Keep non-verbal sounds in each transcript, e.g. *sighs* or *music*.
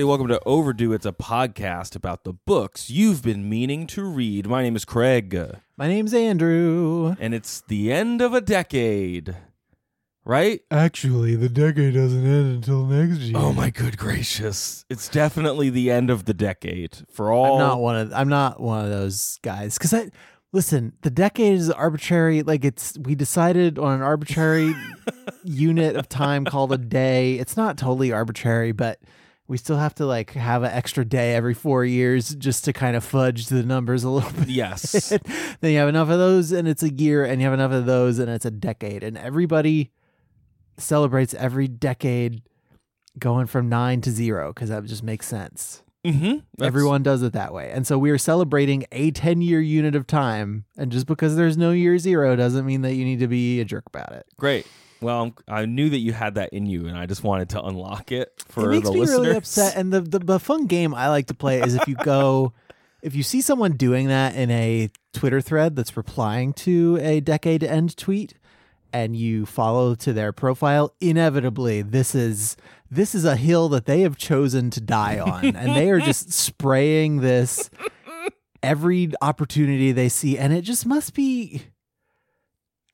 Everybody, welcome to Overdue. It's a podcast about the books you've been meaning to read. My name is Craig, My name's Andrew. and it's the end of a decade, right? Actually, the decade doesn't end until next year. Oh, my good gracious. It's definitely the end of the decade for all. I'm not one of I'm not one of those guys because I listen. The decade is arbitrary. Like it's we decided on an arbitrary *laughs* unit of time called a day. It's not totally arbitrary, but we still have to like have an extra day every four years just to kind of fudge the numbers a little bit. Yes. *laughs* then you have enough of those and it's a year, and you have enough of those and it's a decade, and everybody celebrates every decade going from nine to zero because that just makes sense. mm-hmm. Everyone does it that way. And so we are celebrating a 10 year unit of time. And just because there's no year zero doesn't mean that you need to be a jerk about it. Great. Well, I'm- I knew that you had that in you, and I just wanted to unlock it for it makes the me listeners. really upset. And the, the, the fun game I like to play is if you go, *laughs* if you see someone doing that in a Twitter thread that's replying to a decade end tweet, and you follow to their profile, inevitably this is this is a hill that they have chosen to die on, and they are just *laughs* spraying this every opportunity they see, and it just must be.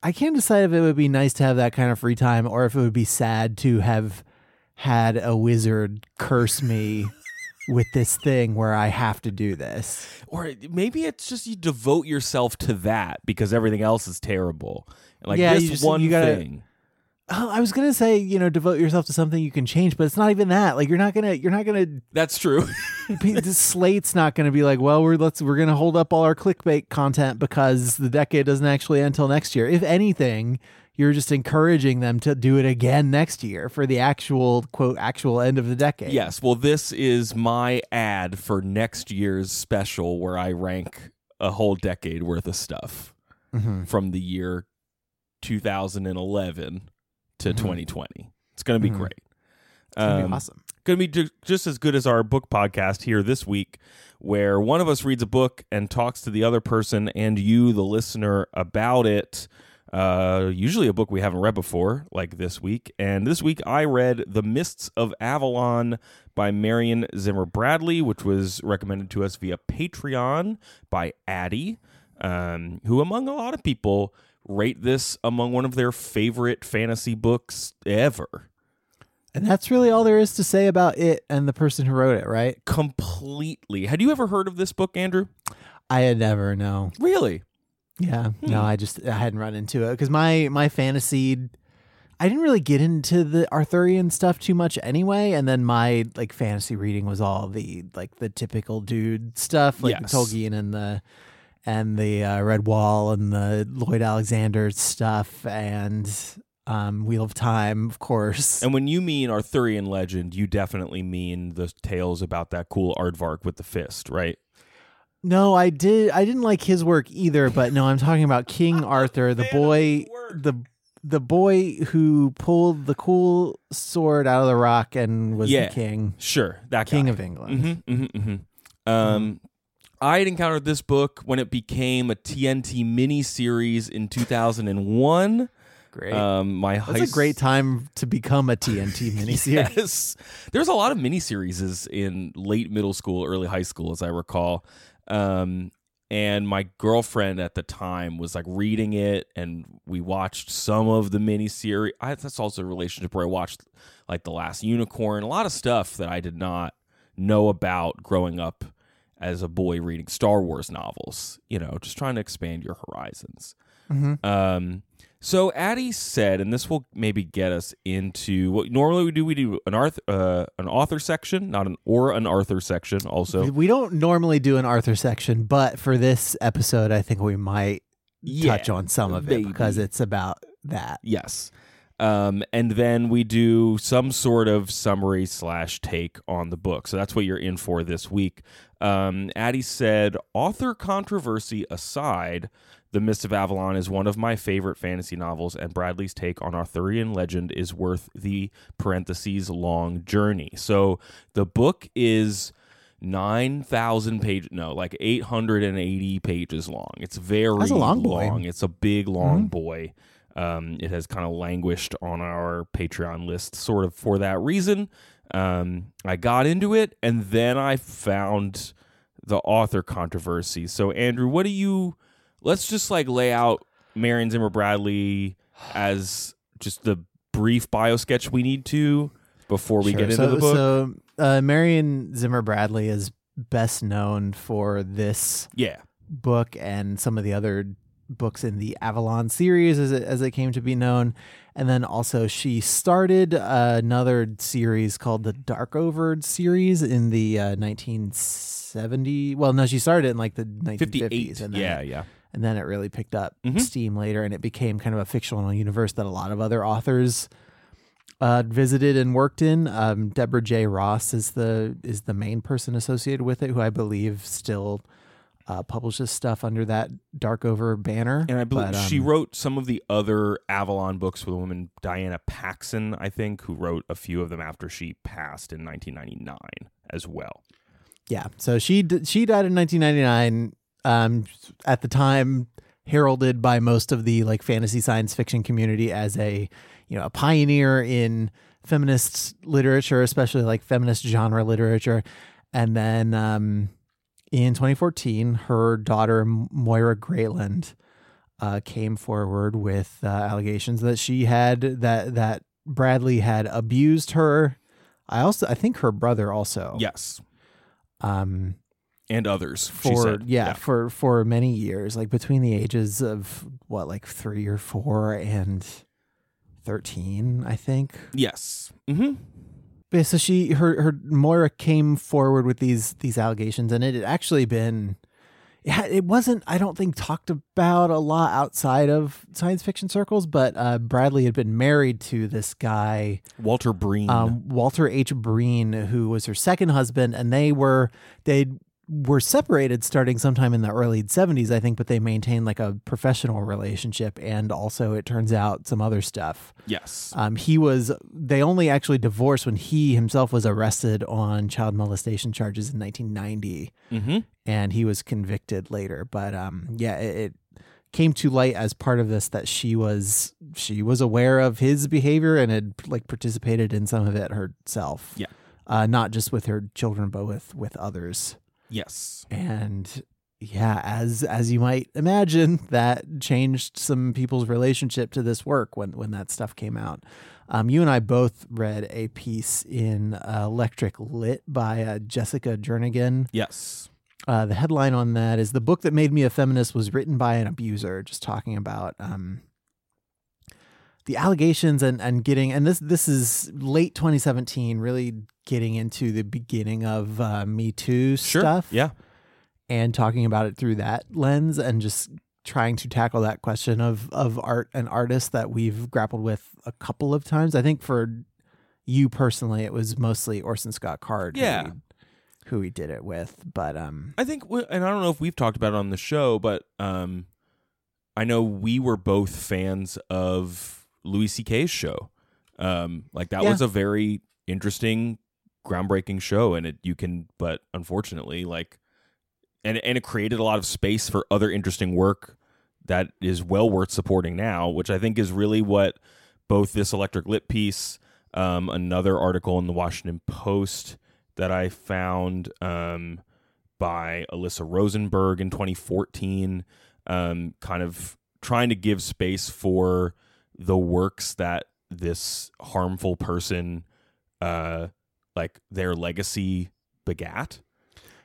I can't decide if it would be nice to have that kind of free time, or if it would be sad to have had a wizard curse me *laughs* with this thing where I have to do this. Or maybe it's just you devote yourself to that because everything else is terrible. Like Yeah, this just- one gotta- thing. Oh, I was gonna say, you know, devote yourself to something you can change, but it's not even that. Like you're not gonna, you're not gonna. That's true. *laughs* the slate's not gonna be like, well, we're let's we're gonna hold up all our clickbait content because the decade doesn't actually end until next year. If anything, you're just encouraging them to do it again next year for the actual quote actual end of the decade. Yes. Well, this is my ad for next year's special where I rank a whole decade worth of stuff Mhm. from the year 2011 to Mhm. 2020. It's going to be Mhm. great. It's Um, be awesome. Going to be ju- just as good as our book podcast here this week, where one of us reads a book and talks to the other person and you, the listener, about it. Uh, usually a book we haven't read before, like this week. And this week I read The Mists of Avalon by Marion Zimmer Bradley, which was recommended to us via Patreon by Addie, um, who, among a lot of people, rate this among one of their favorite fantasy books ever. And that's really all there is to say about it and the person who wrote it, right? completely. Had you ever heard of this book, Andrew? I had never no. Really? Yeah, Hmm. no, I just I hadn't run into it because my my fantasy, I didn't really get into the Arthurian stuff too much anyway, and then my like fantasy reading was all the like the typical dude stuff, like Yes. Tolkien and the and the uh, Redwall and the Lloyd Alexander stuff and um, Wheel of Time, of course. And when you mean Arthurian legend, you definitely mean the tales about that cool aardvark with the fist, right? No, I did. I didn't like his work either. But no, I'm talking about King *laughs* Arthur, the boy, the the boy who pulled the cool sword out of the rock and was Yeah. the king, Sure, that king guy. of England. hmm hmm hmm Um, I had encountered this book when it became a TNT miniseries in 2001. Great. Um, my high That's a great time to become a TNT *laughs* miniseries. Yes. There's a lot of miniseries in late middle school, early high school, as I recall. Um, and my girlfriend at the time was like reading it, and we watched some of the miniseries. I, that's also a relationship where I watched like The Last Unicorn, a lot of stuff that I did not know about growing up as a boy reading Star Wars novels, you know, just trying to expand your horizons. Mhm. Um, So Addie said, and this will maybe get us into what normally we do. We do an Arthur, uh, an author section, not an or an Arthur section. Also, we don't normally do an Arthur section, but for this episode, I think we might Yeah, touch on some of maybe. it because it's about that. yes. Um, and then we do some sort of summary slash take on the book. So that's what you're in for this week. Um, Addie said, author controversy aside, The Mist of Avalon is one of my favorite fantasy novels, and Bradley's take on Arthurian legend is worth the parentheses long journey. So the book is. 9,000 pages, no, like 880 pages long. It's very That's a long boy. long. It's a big, long Mhm. boy. Um, it has kind of languished on our Patreon list, sort of for that reason. Um, I got into it, and then I found the author controversy. So, Andrew, what do you? Let's just like lay out Marion Zimmer Bradley as just the brief bio sketch we need to before we Sure. get into so, the book. So, uh, Marion Zimmer Bradley is best known for this yeah, book and some of the other books in the Avalon series, as it, as it came to be known. And then also, she started another series called the Darkover series in the uh, 1970. Well, no, she started in like the 1950s. And then Yeah, it- yeah. and then it really picked up Mhm. steam later and it became kind of a fictional universe that a lot of other authors uh, visited and worked in um, deborah j ross is the is the main person associated with it who i believe still uh, publishes stuff under that darkover banner And I believe But, she um, wrote some of the other Avalon books with a woman, Diana Paxson, I think, who wrote a few of them after she passed in 1999 as well. Yeah. So she d- she died in 1999. Um, at the time, heralded by most of the like fantasy science fiction community as a you know a pioneer in feminist literature, especially like feminist genre literature. And then um, in 2014, her daughter Moira Greyland uh, came forward with uh, allegations that she had that that Bradley had abused her. I also I think her brother also. Yes. Um, And others, she for said. yeah, for for many years, like between the ages of what, like three or four and thirteen, I think. Yes. hmm But so she her her Moira came forward with these these allegations, and it had actually been. It wasn't. I don't think talked about a lot outside of science fiction circles, but uh, Bradley had been married to this guy Walter Breen. um, Walter H. Breen, who was her second husband, and they were they were separated starting sometime in the early 70s, I think, but they maintained like a professional relationship and also it turns out some other stuff. yes. Um, he was they only actually divorced when he himself was arrested on child molestation charges in 1990 hmm and he was convicted later. But um, yeah, it, it came to light as part of this that she was she was aware of his behavior and had like participated in some of it herself. Yeah. uh, not just with her children, but with with others. Yes. And yeah, as as you might imagine, *laughs* that changed some people's relationship to this work when when that stuff came out. Um, you and I both read a piece in uh, Electric Lit by uh, Jessica Jernigan. Yes. Uh, the headline on that is "The book that made me a feminist was written by an abuser," just talking about um, the allegations and and getting and this this is late 2017, really getting into the beginning of uh, Me Too Sure. stuff, Yeah. and talking about it through that lens and just trying to tackle that question of of art and artists that we've grappled with a couple of times. I think for you personally, it was mostly Orson Scott Card. who Yeah. who we did it with, but um, I think, we- and I don't know if we've talked about it on the show, but um, I know we were both fans of Louis C.K.'s show. Um, like that Yeah. was a very interesting, groundbreaking show, and it you can, but unfortunately, like, and and it created a lot of space for other interesting work that is well worth supporting now, which I think is really what both this electric lit piece, um, another article in the Washington Post that I found um, by Alyssa Rosenberg in 2014, um, kind of trying to give space for the works that this harmful person, uh, like their legacy begat.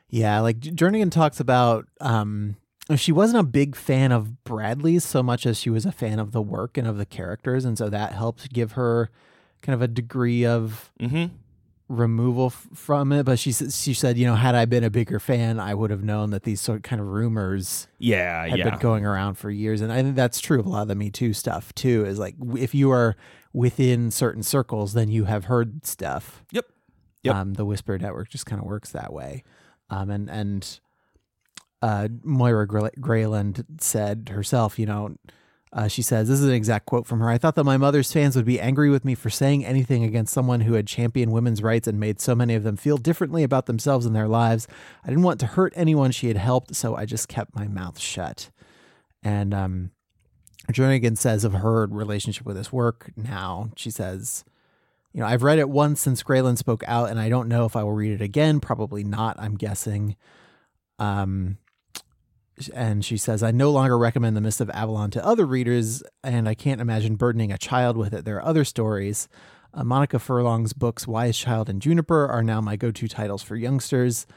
Yeah, like Jernigan talks about um she wasn't a big fan of Bradley's so much as she was a fan of the work and of the characters, and so that helped give her kind of a degree of Mm-hmm. removal f- from it. But she she said, you know, had I been a bigger fan, I would have known that these sort of kind of rumors Yeah, had yeah. been going around for years, and I think that's true of a lot of the Me Too stuff too. Is like if you are within certain circles, then you have heard stuff. Yep. Yep. Um, the Whisper Network just kind of works that way, um, and and uh, Moira Greyland said herself, you know. Uh, she says, This is an exact quote from her. I thought that my mother's fans would be angry with me for saying anything against someone who had championed women's rights and made so many of them feel differently about themselves and their lives. I didn't want to hurt anyone she had helped, so I just kept my mouth shut. And um, Jernigan says of her relationship with this work now, she says, You know, I've read it once since Greyland spoke out, and I don't know if I will read it again. Probably not, I'm guessing. Um, and she says, I no longer recommend The Mist of Avalon to other readers, and I can't imagine burdening a child with it. There are other stories. Uh, Monica Furlong's books, Wise Child and Juniper, are now my go to titles for youngsters.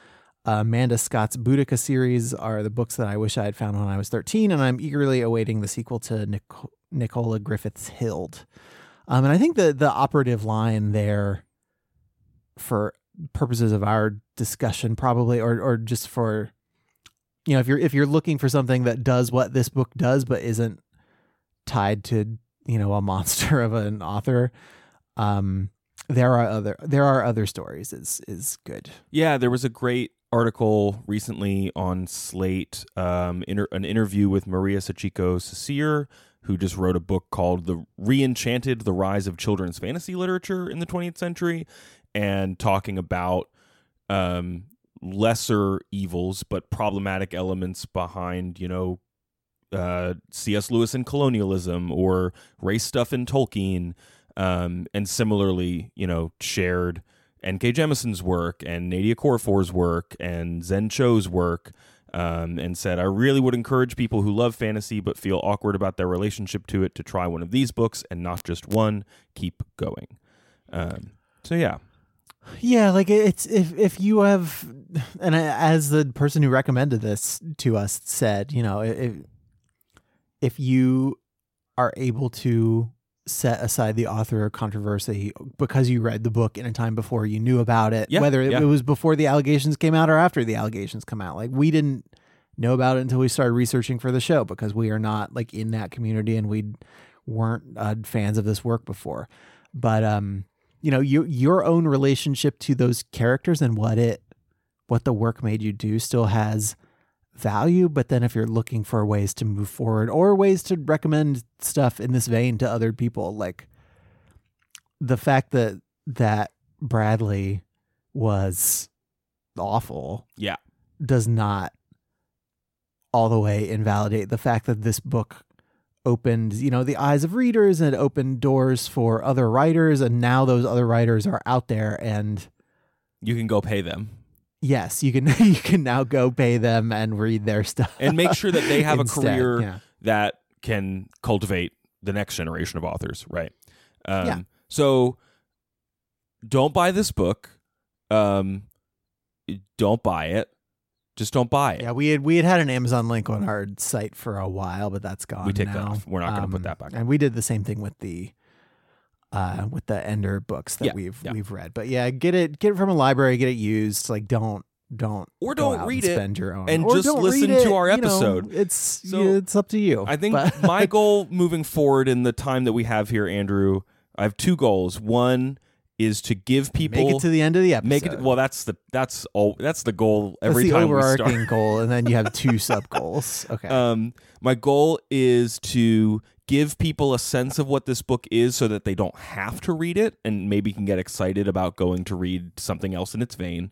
Uh, Amanda Scott's Boudica series are the books that I wish I had found when I was 13, and I'm eagerly awaiting the sequel to Nic- Nicola Griffith's Hild. Um, and I think the, the operative line there for purposes of our discussion, probably, or, or just for you know if you're if you're looking for something that does what this book does but isn't tied to you know a *laughs* monster of an author um there are other there are other stories is is good. Yeah, there was a great article recently on Slate, um, inter- an interview with Maria Sachiko Cecire, who just wrote a book called "The Reenchanted: The Rise of Children's Fantasy Literature in the 20th Century," and talking about um, lesser evils but problematic elements behind, you know, uh, C.S. Lewis and colonialism or race stuff in Tolkien, um, and similarly, you know, shared N.K. Jemisin's work and Nnedi Okorafor's work and Zen Cho's work, um, and said, I really would encourage people who love fantasy but feel awkward about their relationship to it to try one of these books and not just one. Keep going. Um, so, yeah. yeah like it's if if you have and as the person who recommended this to us said you know if if you are able to set aside the author controversy because you read the book in a time before you knew about it Yeah, whether it, yeah. it was before the allegations came out or after the allegations come out like we didn't know about it until we started researching for the show because we are not like in that community and we weren't uh, fans of this work before but um you know your your own relationship to those characters and what it what the work made you do still has value but then if you're looking for ways to move forward or ways to recommend stuff in this vein to other people like the fact that that Bradley was awful Yeah. does not all the way invalidate the fact that this book opened, you know, the eyes of readers and opened doors for other writers and now those other writers are out there and You can go pay them yes, you can *laughs* you can now go pay them and read their stuff. and make sure that they have a career Yeah. that can cultivate the next generation of authors, right? Um, Yeah. So don't buy this book. Um, don't buy it. Just don't buy it. Yeah, we had we had had an Amazon link on our site for a while, but that's gone. We take that off. We're not gonna put Um, that back on. And we did the same thing with the uh with the Ender books that Yeah, we've yeah. we've read. But yeah, get it get it from a library, get it used. Like don't don't Or don't read it spend your own and or just listen read to it, our you know, episode. it's So, yeah, it's up to you. I think my *laughs* goal moving forward in the time that we have here, Andrew, I have two goals. One is to give people make it to the end of the episode. make it. Well, that's the that's all. That's the goal that's every the time we overarching start. goal, and then you have two *laughs* sub goals. Okay. Um, my goal is to give people a sense of what this book is so that they don't have to read it and maybe can get excited about going to read something else in its vein.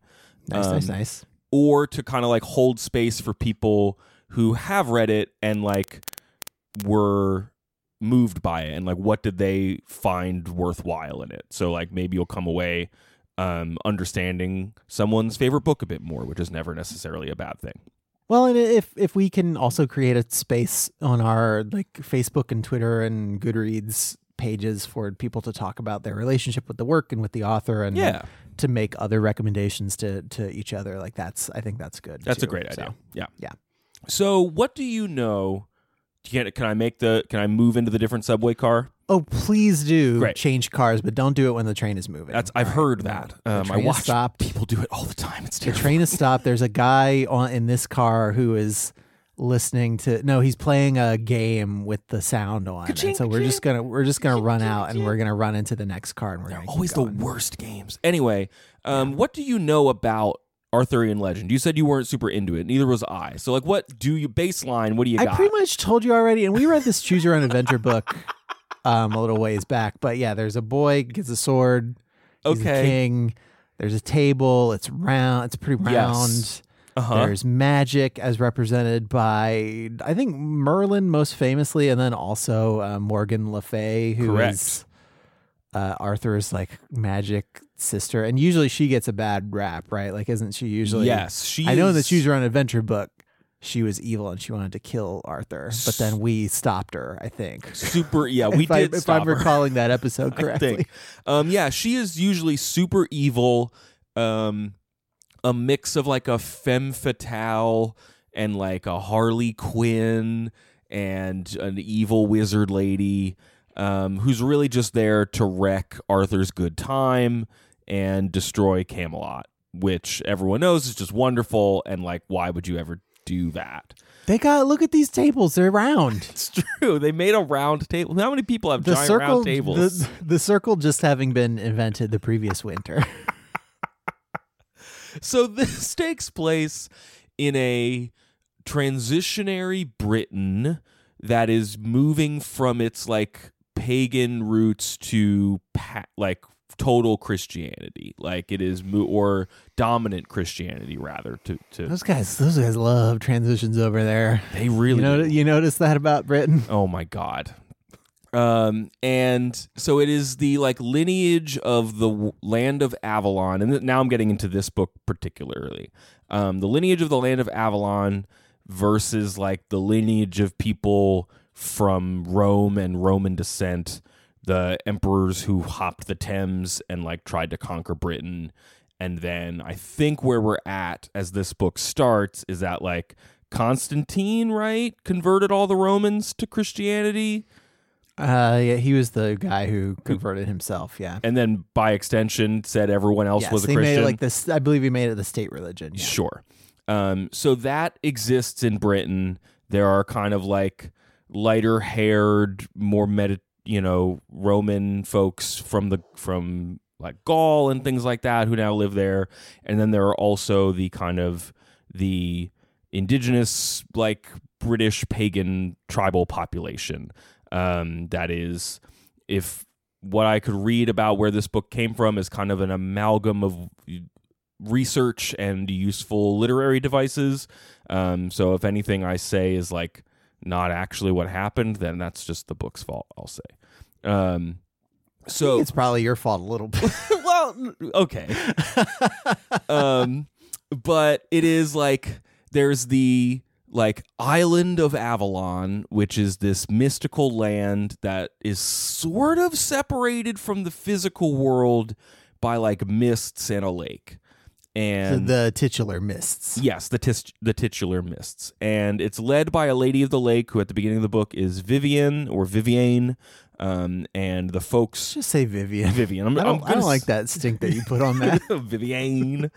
Nice, nice, um, nice. or to kind of like hold space for people who have read it and like were moved by it and like what did they find worthwhile in it. So like maybe you'll come away um understanding someone's favorite book a bit more which is never necessarily a bad thing Well, and if if we can also create a space on our like Facebook and Twitter and Goodreads pages for people to talk about their relationship with the work and with the author and yeah to make other recommendations to to each other, like that's I think that's good. that's a too. great So, idea yeah yeah. So, what do you know? Can, can I make the? Can I move into the different subway car? Oh, please do Great. change cars, but don't do it when the train is moving. That's I've All heard that. Um, I train watch is stopped. people do it all the time. It's The terrible. train is *laughs* stopped. There's a guy on in this car who is listening to no, he's playing a game with the sound on. And so we're just gonna we're just gonna run out and we're gonna run into the next car and we're gonna keep always the going. worst games. Anyway, um, what do you know about Arthurian legend? You said you weren't super into it. Neither was I. So, like, what do you baseline? What do you I got? pretty much told you already, and we read this Choose Your Own Adventure book um, a little ways back. But yeah, there's a boy gets a sword. He's Okay. king. There's a table. It's round. It's pretty round. Yes. uh-huh. There's magic as represented by I think Merlin most famously, and then also uh, Morgan Le Fay, who Correct. is uh, Arthur's like magic sister, and usually she gets a bad rap, right? Like, isn't she usually? yes, she. I know in the is- Choose Your Own Adventure book, she was evil and she wanted to kill Arthur, but then we stopped her. I think. super. Yeah, *laughs* we if I, did if stop I'm her. recalling that episode *laughs* correctly. Um, yeah, she is usually super evil. Um, a mix of like a femme fatale and like a Harley Quinn and an evil wizard lady. Um, who's really just there to wreck Arthur's good time and destroy Camelot, which everyone knows is just wonderful. And like, why would you ever do that? They got look at these tables; they're round. *laughs* It's true. They made a round table. How many people have The giant circle, round tables? the, *laughs* the circle, just having been invented the previous winter. *laughs* So this takes place in a transitionary Britain that is moving from its like pagan roots to pa- like total Christianity. Like it is mo- or dominant Christianity rather to to those guys, those guys love transitions over there. they really You know, you notice that about Britain? Oh my god. Um and so it is the like lineage of the w- land of Avalon and th- now I'm getting into this book particularly. Um the lineage of the land of Avalon versus like the lineage of people from Rome and Roman descent, the emperors who hopped the Thames and like tried to conquer Britain. And then I think where we're at as this book starts is that like Constantine, right, converted all the Romans to Christianity. Uh, yeah, he was the guy who converted himself. Yeah. And then by extension said everyone else yes, was a they Christian. made it like this. I believe he made it the state religion. yeah. Sure. Um, so that exists in Britain. There are kind of like lighter haired, more medi- you know, Roman folks from the from like Gaul and things like that who now live there. And then there are also the kind of the indigenous like British pagan tribal population. Um, that is if what I could read about where this book came from is kind of an amalgam of research and useful literary devices. Um, so if anything I say is like not actually what happened, then that's just the book's fault. I'll say. Um, so it's probably your fault a little bit. *laughs* well, okay. um, but it is like there's the like island of Avalon, which is this mystical land that is sort of separated from the physical world by like mists and a lake. And the titular mists. Yes, the tis- the titular mists, and it's led by a lady of the lake who, at the beginning of the book, is Vivian or Viviane, um, and the folks Just say Vivian. Vivian. I'm, I I'm don't, I gonna don't like that stink that you put on that. *laughs* Viviane.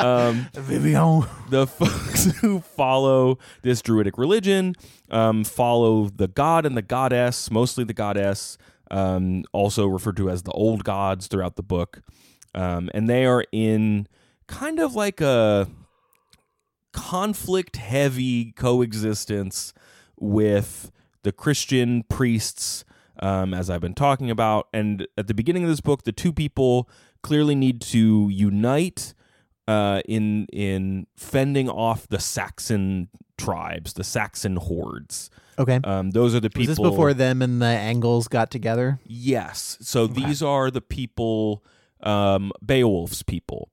Um, *laughs* Vivian. the folks *laughs* who follow this druidic religion um, follow the god and the goddess, mostly the goddess, um, also referred to as the old gods throughout the book, um, and they are in kind of like a conflict heavy coexistence with the Christian priests, um, as I've been talking about. And at the beginning of this book, the two people clearly need to unite uh, in in fending off the Saxon tribes, the Saxon hordes. Okay. Um, those are the people. Was this before them and the Angles got together? Yes. So these are the people, um, Beowulf's people.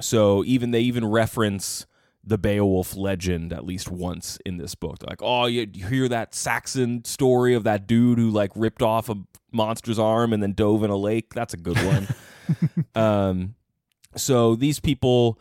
So even they even reference the Beowulf legend at least once in this book. They're like, oh, you, you hear that Saxon story of that dude who like ripped off a monster's arm and then dove in a lake? That's a good one. *laughs* um, so these people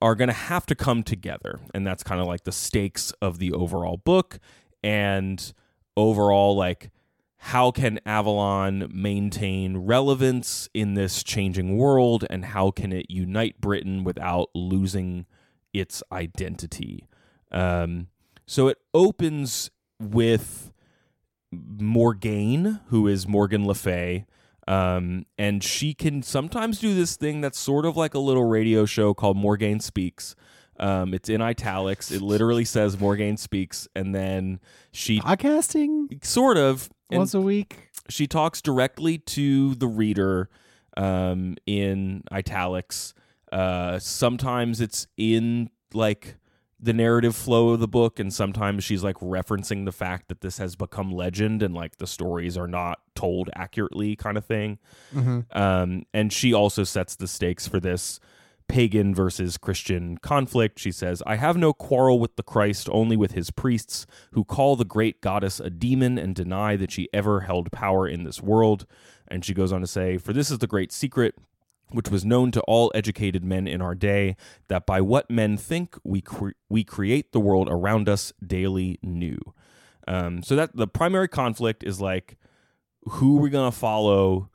are going to have to come together. And that's kind of like the stakes of the overall book and overall, like, how can Avalon maintain relevance in this changing world and how can it unite Britain without losing its identity? Um, so it opens with Morgaine, who is Morgan Le Fay. Um, and she can sometimes do this thing that's sort of like a little radio show called Morgaine Speaks. Um, it's in italics. It literally says Morgaine Speaks, and then she Podcasting sort of and once a week. she talks directly to the reader um, in italics. Uh, sometimes it's in like the narrative flow of the book, and sometimes she's like referencing the fact that this has become legend and like the stories are not told accurately, kind of thing. Um, and she also sets the stakes for this pagan versus Christian conflict. She says, I have no quarrel with the Christ, only with his priests, who call the great goddess a demon and deny that she ever held power in this world. And she goes on to say, For this is the great secret. Which was known to all educated men in our day, that by what men think we cre- we create the world around us daily new. Um, so that the primary conflict is like, who we're we gonna follow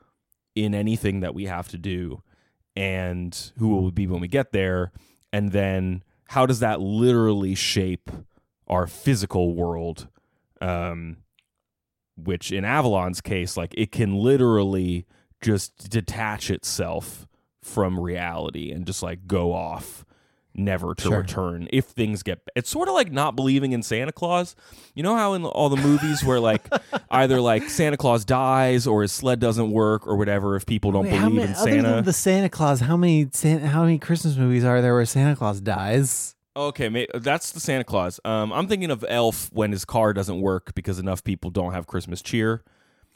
in anything that we have to do, and who will we be when we get there, and then how does that literally shape our physical world? Um, which in Avalon's case, like it can literally just detach itself from reality and just like go off never to Sure. return if things get it's sort of like not believing in Santa Claus. You know how in all the movies where like *laughs* either like Santa Claus dies or his sled doesn't work or whatever if people don't Wait, believe many, in Santa. the Santa Claus, how many Santa, how many Christmas movies are there where Santa Claus dies? Okay, that's the Santa Claus. Um, I'm thinking of Elf when his car doesn't work because enough people don't have Christmas cheer.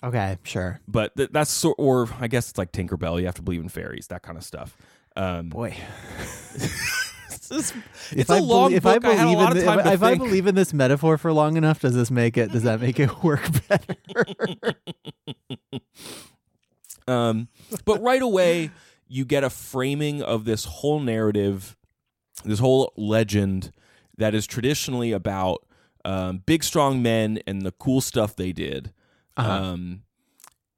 Okay, sure. But th- that's sort, or I guess it's like Tinkerbell. You have to believe in fairies, that kind of stuff. Um, Boy, *laughs* *laughs* it's, it's, if it's I a long if book. I I, believe lot in the- if, if I believe in this metaphor for long enough, does this make it? Does that make it work better? *laughs* Um, but right away, you get a framing of this whole narrative, this whole legend that is traditionally about um, big, strong men and the cool stuff they did. Uh-huh. Um,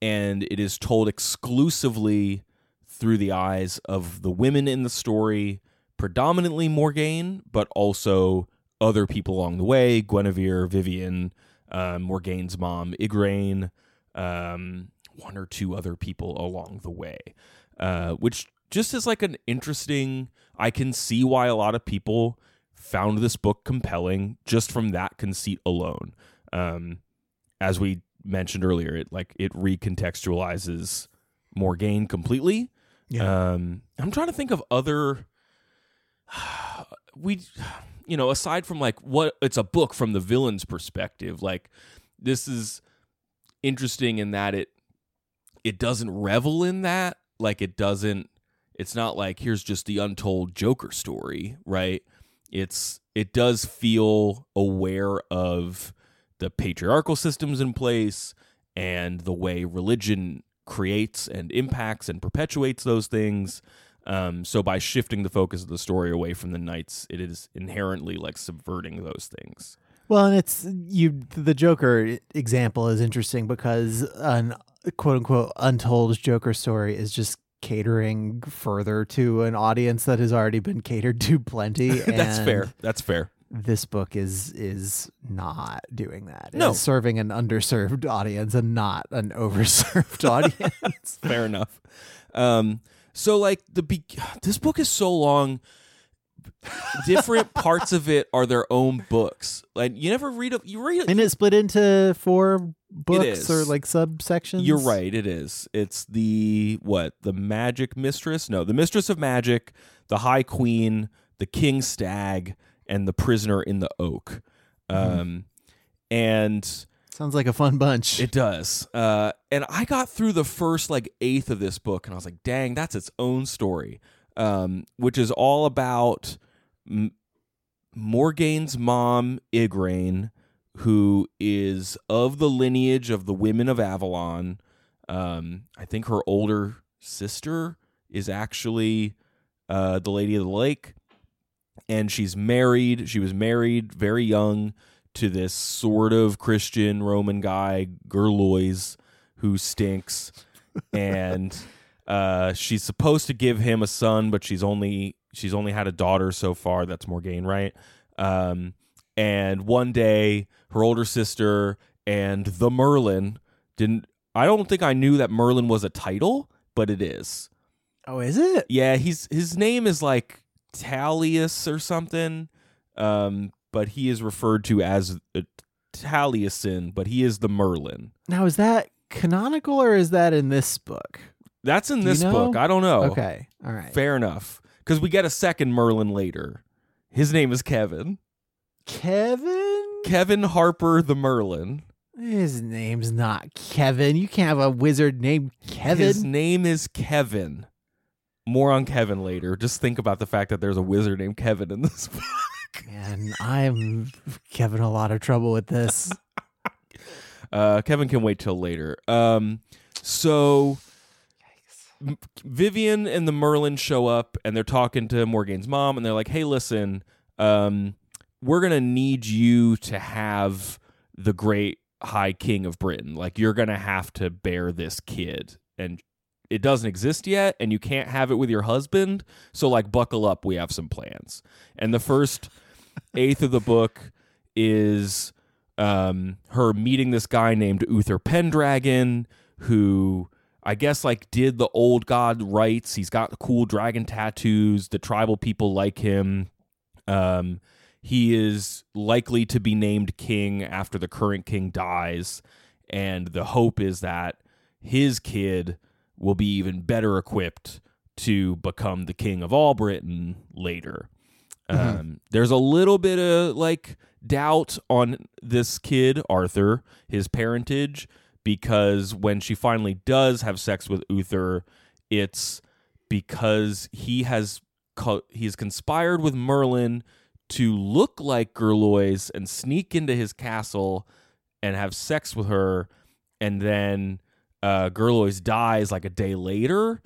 and it is told exclusively through the eyes of the women in the story, predominantly Morgaine, but also other people along the way Guinevere, Vivian, um, Morgaine's mom, Igraine, um, one or two other people along the way, uh, which just is like an interesting. I can see why a lot of people found this book compelling just from that conceit alone. Um, as we mentioned earlier, it like it recontextualizes Morgaine completely. Yeah. Um, I'm trying to think of other. *sighs* We, you know, aside from like what it's a book from the villain's perspective, like this is interesting in that it it doesn't revel in that. Like it doesn't. It's not like here's just the untold Joker story, right? It's it does feel aware of the patriarchal systems in place and the way religion creates and impacts and perpetuates those things. Um, so by shifting the focus of the story away from the knights, it is inherently like subverting those things. Well, and it's you. The Joker example is interesting because an quote unquote untold Joker story is just catering further to an audience that has already been catered to plenty. *laughs* That's fair. That's fair. This book is is not doing that. No. it's serving an underserved audience and not an *laughs* overserved *laughs* audience. Fair enough. Um, so like the be- *sighs* this book is so long. Different *laughs* parts of it are their own books. Like you never read a you read. and it's split into four books or like subsections. You're right. It is. It's the what? The Magic Mistress? No, the Mistress of Magic, the High Queen, the King Stag, and the Prisoner in the Oak. Um, and Sounds like a fun bunch. It does. Uh, and I got through the first like eighth of this book, and I was like, "Dang, that's its own story," um, which is all about M- mom, Igraine, who is of the lineage of the women of Avalon. Um, I think her older sister is actually uh, the Lady of the Lake. and she's married. She was married very young to this sort of Christian Roman guy, Gorlois, who stinks, and *laughs* uh, she's supposed to give him a son, but she's only she's only had a daughter so far. That's Morgaine, right? Um, and one day, her older sister and the Merlin didn't. I don't think I knew that Merlin was a title, but it is. Oh, is it? Yeah, he's his name is like Talius or something. Um, but he is referred to as Taliesin, but he is the Merlin. Now, is that canonical or is that in this book? That's in Do you this know? book. I don't know. Okay. All right. Fair enough. Because we get a second Merlin later. His name is Kevin. Kevin? Kevin Harper the Merlin. His name's not Kevin. You can't have a wizard named Kevin. His name is Kevin. More on Kevin later. Just think about the fact that there's a wizard named Kevin in this *laughs* book. Man, I'm having a lot of trouble with this. *laughs* Uh, Kevin can wait till later. Um, so Vivian and the Merlin show up and they're talking to Morgaine's mom and they're like, "Hey, listen, um, we're gonna need you to have the great High King of Britain. Like, you're gonna have to bear this kid, and it doesn't exist yet, and you can't have it with your husband. So, like, buckle up. We have some plans. And the first eighth of the book is um, her meeting this guy named Uther Pendragon, who I guess like did the old god rites. He's got cool dragon tattoos. The tribal people like him. Um, he is likely to be named king after the current king dies, and the hope is that his kid will be even better equipped to become the king of all Britain later. Um, there's a little bit of like doubt on this kid, Arthur, his parentage, because when she finally does have sex with Uther, it's because he has co- he's conspired with Merlin to look like Gorlois and sneak into his castle and have sex with her, and then uh, Gorlois dies like a day later,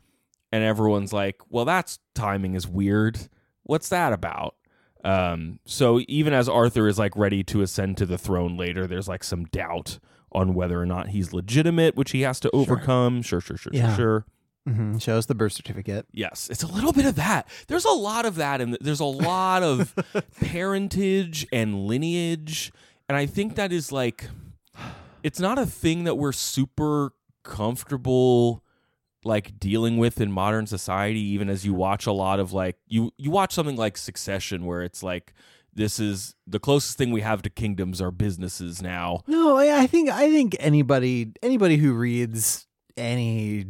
and everyone's like, "Well, that's timing is weird. What's that about?" Um, so even as Arthur is like ready to ascend to the throne later, there's like some doubt on whether or not he's legitimate, which he has to overcome. Sure, sure, sure, Yeah. sure, sure. hmm Show us the birth certificate. Yes, it's a little bit of that. There's a lot of that, and there's a lot of *laughs* parentage and lineage, and I think that is like, it's not a thing that we're super comfortable like dealing with in modern society. Even as you watch a lot of like you you watch something like Succession, where it's like this is the closest thing we have to kingdoms are businesses now. No, I I think I think anybody anybody who reads any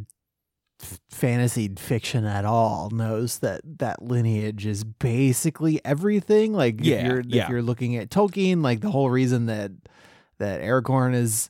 f- fantasy fiction at all knows that that lineage is basically everything. Like Yeah, if you're yeah. if you're looking at Tolkien, like the whole reason that that Aragorn is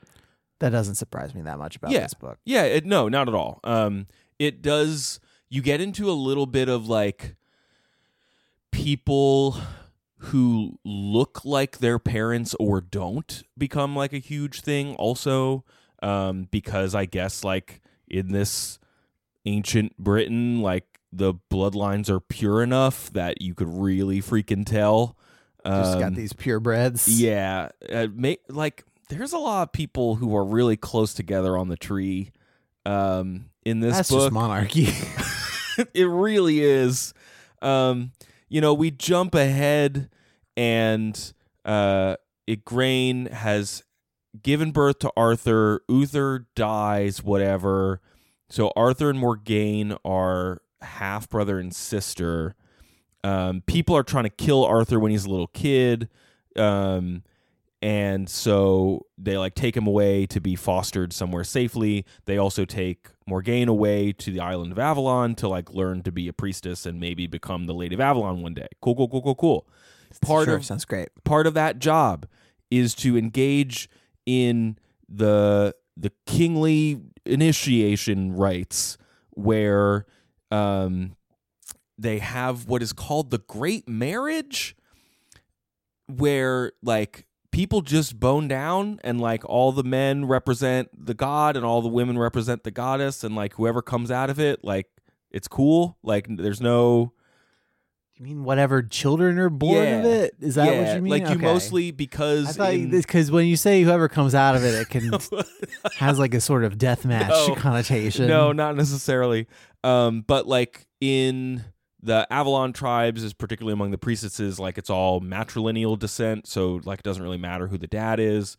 that doesn't surprise me that much about Yeah. this book Yeah, it, no, not at all. Um, it does. You get into a little bit of like people who look like their parents or don't become like a huge thing. Also, um, because I guess like in this ancient Britain, like the bloodlines are pure enough that you could really freaking tell. just got Um, these purebreds yeah, uh, ma- like there's a lot of people who are really close together on the tree. Um, in this that's book, just monarchy *laughs* *laughs* it really is. Um, you know, we jump ahead, and uh, Igraine has given birth to Arthur. Uther dies, whatever. So Arthur and Morgaine are half brother and sister. Um, people are trying to kill Arthur when he's a little kid. Um, and so they like take him away to be fostered somewhere safely. They also take Morgaine away to the island of Avalon to like learn to be a priestess and maybe become the Lady of Avalon one day. Cool, cool, cool, cool, cool. part sure, of sounds great. part of that job is to engage in the the kingly initiation rites where um they have what is called the great marriage where like people just bone down and like all the men represent the god and all the women represent the goddess and like whoever comes out of it like it's cool like there's no You mean whatever children are born of it? Is that yeah, what you mean? like you Okay. mostly because I thought in- because when you say whoever comes out of it, it can *laughs* has like a sort of death match No. connotation. No, not necessarily. Um, but like in the Avalon tribes, is particularly among the priestesses, like it's all matrilineal descent, so like it doesn't really matter who the dad is,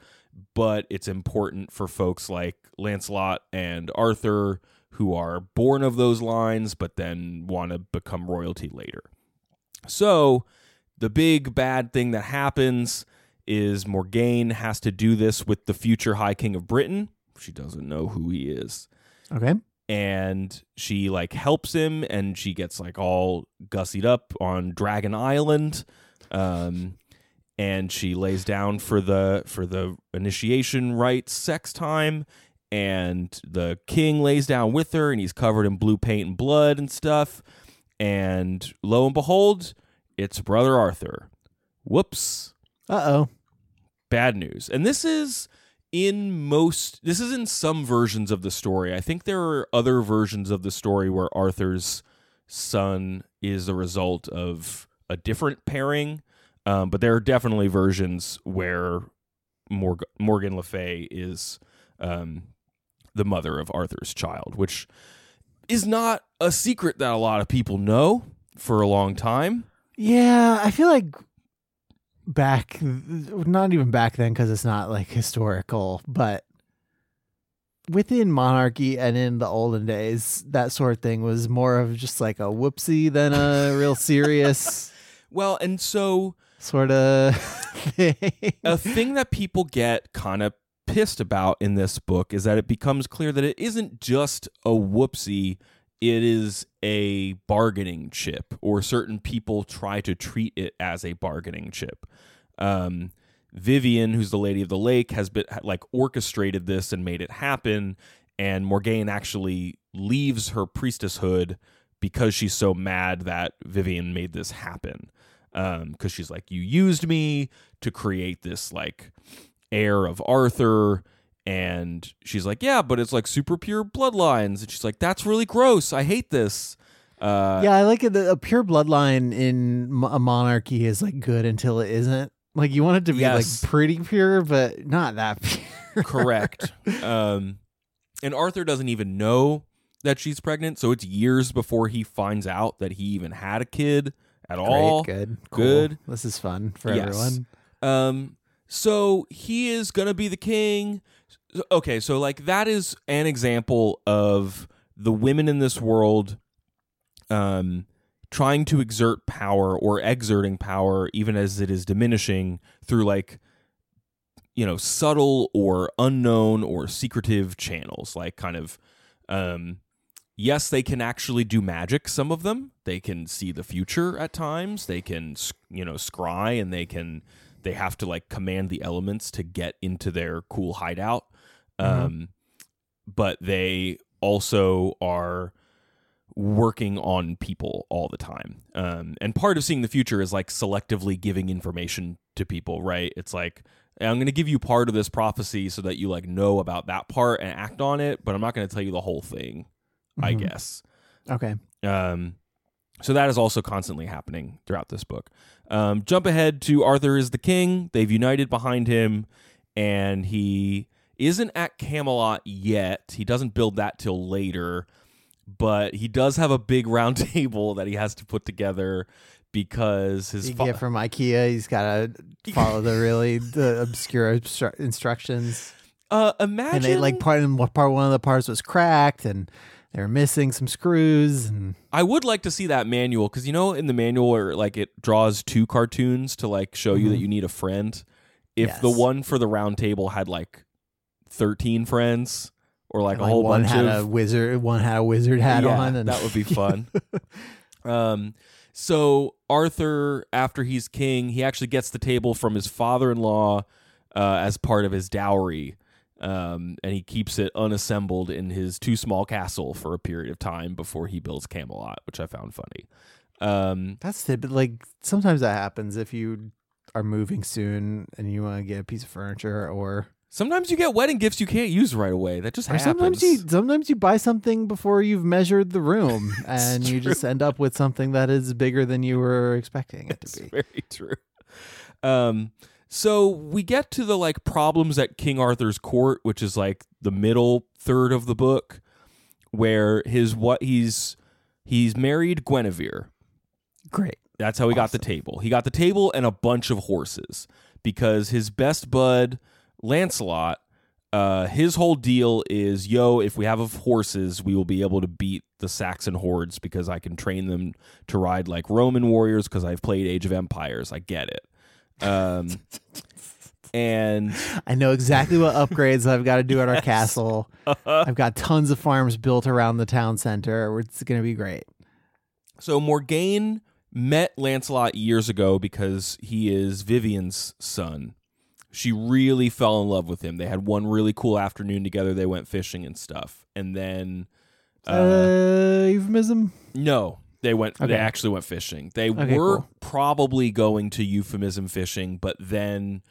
but it's important for folks like Lancelot and Arthur who are born of those lines, but then want to become royalty later. So the big bad thing that happens is Morgaine has to do this with the future High King of Britain. She doesn't know who he is Okay. And she like helps him and she gets like all gussied up on Dragon Island um and she lays down for the for the initiation rites sex time and the king lays down with her and he's covered in blue paint and blood and stuff and lo and behold it's brother Arthur whoops Uh oh. bad news. And this is in most this is in some versions of the story. I think there are other versions of the story where Arthur's son is the result of a different pairing. Um, but there are definitely versions where Morg- Morgan Le Fay is um, the mother of Arthur's child, which is not a secret that a lot of people know for a long time. Yeah, I feel like back, not even back then because it's not like historical, but within monarchy and in the olden days, that sort of thing was more of just like a whoopsie than a real serious *laughs* Well, and so sort of *laughs* thing. a thing that people get kind of pissed about in this book is that it becomes clear that it isn't just a whoopsie it is a bargaining chip or certain people try to treat it as a bargaining chip. Um, vivian who's the lady of the lake has been like orchestrated this and made it happen and morgaine actually leaves her priestesshood because she's so mad that vivian made this happen. Um because she's like you used me to create this like heir of arthur and she's like yeah but it's like super pure bloodlines and she's like that's really gross i hate this uh yeah, I like it. A pure bloodline in a monarchy is like good until it isn't. Like you want it to be Yes. like pretty pure, but not that *laughs* pure. correct um and arthur doesn't even know that she's pregnant so it's years before he finds out that he even had a kid at all Great, good, cool. good. This is fun for Yes. everyone. Um, so he is gonna be the king. Okay, so like that is an example of the women in this world, um, trying to exert power or exerting power, even as it is diminishing through like, you know, subtle or unknown or secretive channels, like kind of, um. Yes, they can actually do magic. Some of them, they can see the future at times. They can, you know, scry, and they can they have to like command the elements to get into their cool hideout um but they also are working on people all the time um and part of seeing the future is like selectively giving information to people right it's like i'm going to give you part of this prophecy so that you like know about that part and act on it but i'm not going to tell you the whole thing i Mhm. guess Okay. um, so that is also constantly happening throughout this book. Um, jump ahead to Arthur is the king. They've united behind him, and he isn't at Camelot yet. He doesn't build that till later, but he does have a big *laughs* round table that he has to put together because his You fa- get from IKEA. He's got to follow the really the *laughs* obscure obstru- instructions. uh, imagine And they like part in part one of the parts was cracked, and they were missing some screws. And I would like to see that manual because you know in the manual where like it draws two cartoons to like show you that Mhm. you need a friend. If Yes. the one for the round table had like thirteen friends or like and, a like, whole one bunch had of a wizard, one had a wizard hat Yeah, on, and that would be *laughs* fun. um, So Arthur, after he's king, he actually gets the table from his father-in-law uh, as part of his dowry, um, and he keeps it unassembled in his too small castle for a period of time before he builds Camelot, which I found funny. Um, That's it. But like sometimes that happens if you are moving soon and you want to get a piece of furniture or sometimes you get wedding gifts you can't use right away. That just or happens. sometimes you sometimes you buy something before you've measured the room *laughs* and you just end up with something that is bigger than you were expecting it It's to be. very true. Um, so we get to the like problems at King Arthur's court, which is like the middle third of the book, where his what he's he's married Guinevere. Great. That's how he got the table. He got the table and a bunch of horses because his best bud Lancelot, uh, his whole deal is, yo, if we have horses, we will be able to beat the Saxon hordes because I can train them to ride like Roman warriors because I've played Age of Empires. I get it. Um, *laughs* and I know exactly what upgrades I've got to do at our *laughs* castle. *laughs* I've got tons of farms built around the town center. It's going to be great. So Morgaine met Lancelot years ago because he is Vivian's son. She really fell in love with him. They had one really cool afternoon together. They went fishing and stuff. And then uh, euphemism? no, they went they actually went fishing. They Okay, were cool. probably going to euphemism fishing, but then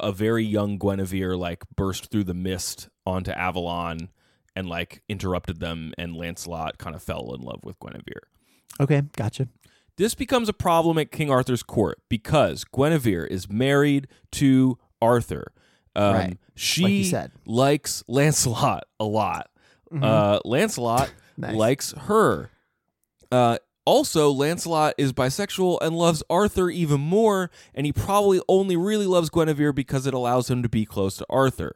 a very young Guinevere like burst through the mist onto Avalon and like interrupted them and Lancelot kind of fell in love with Guinevere. Okay, gotcha. This becomes a problem at King Arthur's court because Guinevere is married to Arthur. Um, Right. She Like said. likes Lancelot a lot. Mhm. Uh, Lancelot *laughs* Nice. likes her. Uh, also, Lancelot is bisexual and loves Arthur even more, and he probably only really loves Guinevere because it allows him to be close to Arthur.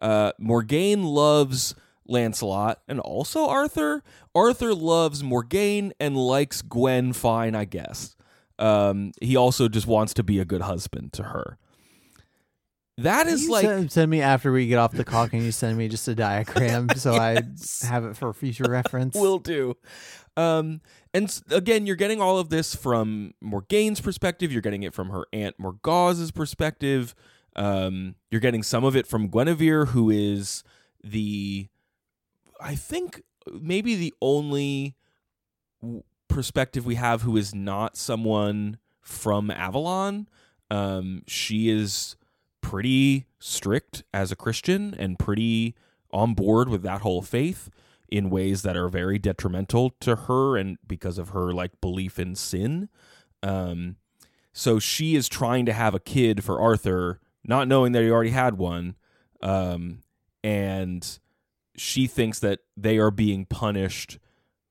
Uh, Morgaine loves Lancelot and also Arthur. Arthur loves Morgaine and likes Gwen fine, I guess. Um, he also just wants to be a good husband to her. That is you like send, send me after we get off the call. Can you send me just a diagram *laughs* so Yes. I have it for future reference? will do. Um, and again, you're getting all of this from Morgaine's perspective. You're getting it from her aunt Morgause's perspective. Um, you're getting some of it from Guinevere, who is the, I think, maybe the only perspective we have who is not someone from Avalon. Um, she is pretty strict as a Christian and pretty on board with that whole faith in ways that are very detrimental to her and because of her like belief in sin. Um, so she is trying to have a kid for Arthur, not knowing that he already had one. Um, and she thinks that they are being punished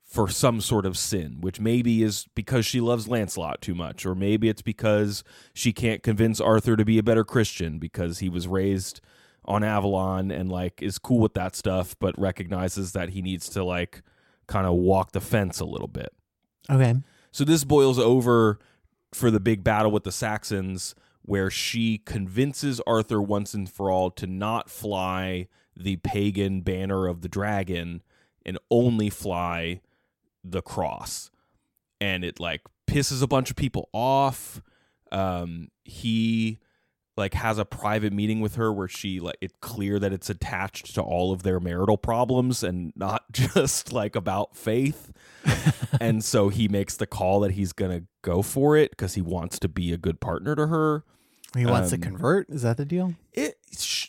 for some sort of sin, which maybe is because she loves Lancelot too much, or maybe it's because she can't convince Arthur to be a better Christian because he was raised on Avalon and like is cool with that stuff, but recognizes that he needs to like kind of walk the fence a little bit. okay. So this boils over for the big battle with the Saxons, where she convinces Arthur once and for all to not fly the pagan banner of the dragon and only fly the cross. And it like pisses a bunch of people off. Um, he like has a private meeting with her where she like it's clear that it's attached to all of their marital problems and not *laughs* just like about faith *laughs* and so he makes the call that he's gonna go for it because he wants to be a good partner to her He wants Um, to convert. Is that the deal? it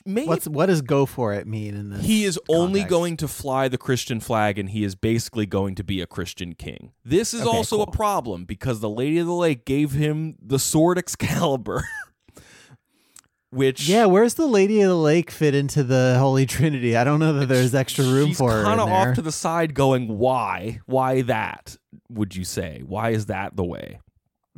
What's what does go for it mean in this? he is only context? going to fly the Christian flag and he is basically going to be a Christian king. This is Okay, also a problem because the Lady of the Lake gave him the sword *laughs* Excalibur. Which Yeah, where's the Lady of the Lake fit into the Holy Trinity? I don't know that there's extra room for her. kind of off to the side going why why that would you say why is that the way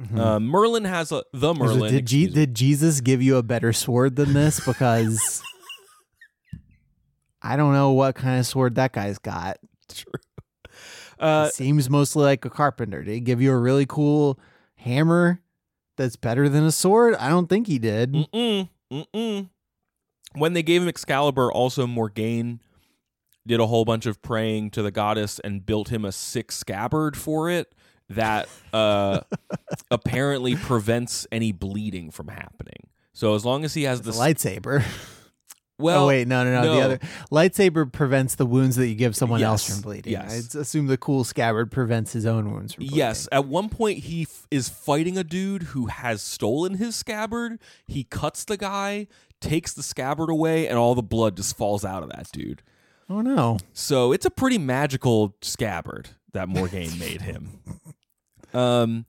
Mhm. uh, merlin has a the merlin did, Je- did Jesus give you a better sword than this? Because *laughs* I don't know what kind of sword that guy's got. True. Uh, It seems mostly like a carpenter. Did he give you a really cool hammer that's better than a sword? I don't think he did. Mm-mm, mm-mm. When they gave him Excalibur, also Morgaine did a whole bunch of praying to the goddess and built him a sick scabbard for it. That uh, *laughs* apparently prevents any bleeding from happening. So as long as he has The this, lightsaber. *laughs* well, oh wait, no, no, no, no. The other lightsaber prevents the wounds that you give someone else from bleeding. yes. I assume the cool scabbard prevents his own wounds from bleeding. Yes, at one point he f- is fighting a dude who has stolen his scabbard. He cuts the guy, takes the scabbard away, and all the blood just falls out of that dude. Oh no. So it's a pretty magical scabbard that Morgaine made him. Um,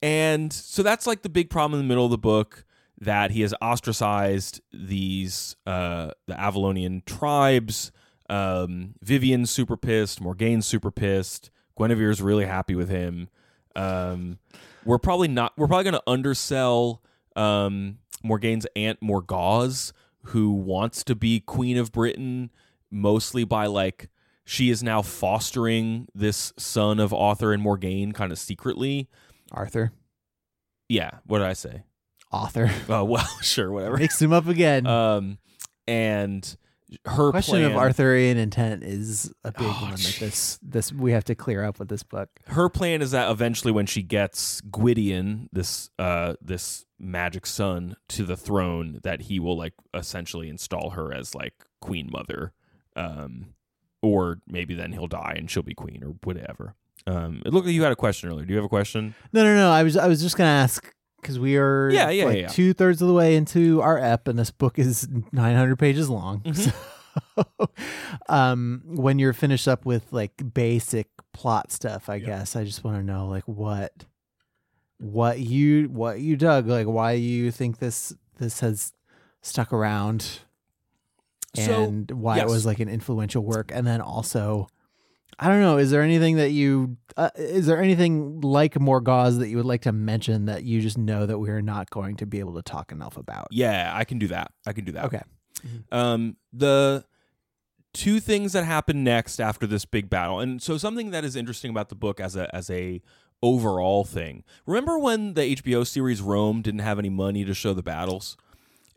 and so that's like the big problem in the middle of the book that he has ostracized these uh the Avalonian tribes. Um, Vivian's super pissed. Morgaine's super pissed. Guinevere's really happy with him. Um, we're probably not. We're probably going to undersell um, Morgaine's aunt Morgause, who wants to be queen of Britain, mostly by like she is now fostering this son of Arthur and Morgaine kind of secretly. Arthur. Yeah, what did I say? Author. *laughs* Oh well, *laughs* sure, whatever. Mixed him up again. Um, and her Question plan, of Arthurian intent is a big Oh, one that this this we have to clear up with this book. her plan is that eventually when she gets Gwydion, this uh this magic son, to the throne, that he will like essentially install her as like queen mother. Um or maybe then he'll die and she'll be queen or whatever. Um it looked like you had a question earlier. Do you have a question? No, no, no. I was I was just gonna ask because we are Yeah, yeah, like yeah, yeah. two thirds of the way into our ep, and this book is nine hundred pages long. Mhm. *laughs* So, um, when you're finished up with like basic plot stuff, I Yeah. guess I just want to know like what what you what you dug, like why you think this this has stuck around, So, and why yes. it was like an influential work, and then also. I don't know. Is there anything that you uh, is there anything like Morgause that you would like to mention that you just know that we are not going to be able to talk enough about? Yeah, I can do that. I can do that. Okay. Um, the two things that happen next after this big battle, and so something that is interesting about the book as a as a overall thing. Remember when the HBO series Rome didn't have any money to show the battles,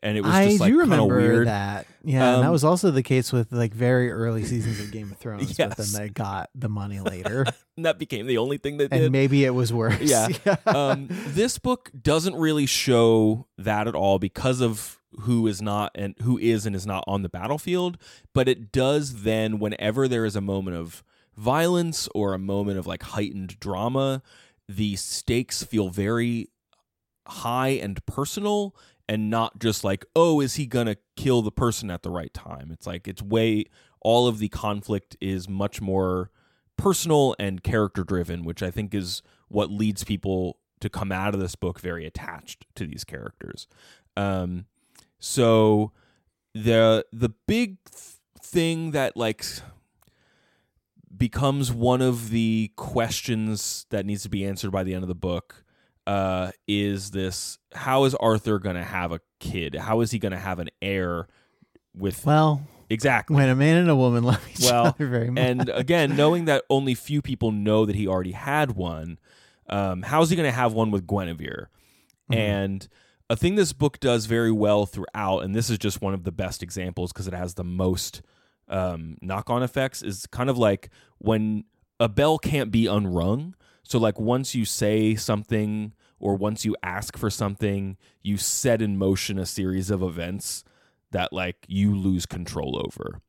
and it was I just like do kind of weird. that. Yeah, and that Um, was also the case with like very early seasons of Game of *laughs* Thrones. But Yes. then they got the money later, *laughs* And that became the only thing they and did. maybe it was worse. *laughs* Yeah. um, this book doesn't really show that at all because of who is not and who is and is not on the battlefield. But it does then, whenever there is a moment of violence or a moment of like heightened drama, the stakes feel very high and personal and not just like, oh, is he gonna kill the person at the right time? It's like it's way all of the conflict is much more personal and character driven, which I think is what leads people to come out of this book very attached to these characters. Um, so the the big th- thing that like becomes one of the questions that needs to be answered by the end of the book uh, is this: How is Arthur going to have a kid? How is he going to have an heir with Well, exactly? when a man and a woman *laughs* love each Well, other very much, and again, knowing that only few people know that he already had one, um, how's he going to have one with Guinevere? Mhm. And a thing this book does very well throughout, and this is just one of the best examples because it has the most um, knock on effects, is kind of like when a bell can't be unrung. So, like, once you say something or once you ask for something, you set in motion a series of events that, like, you lose control over.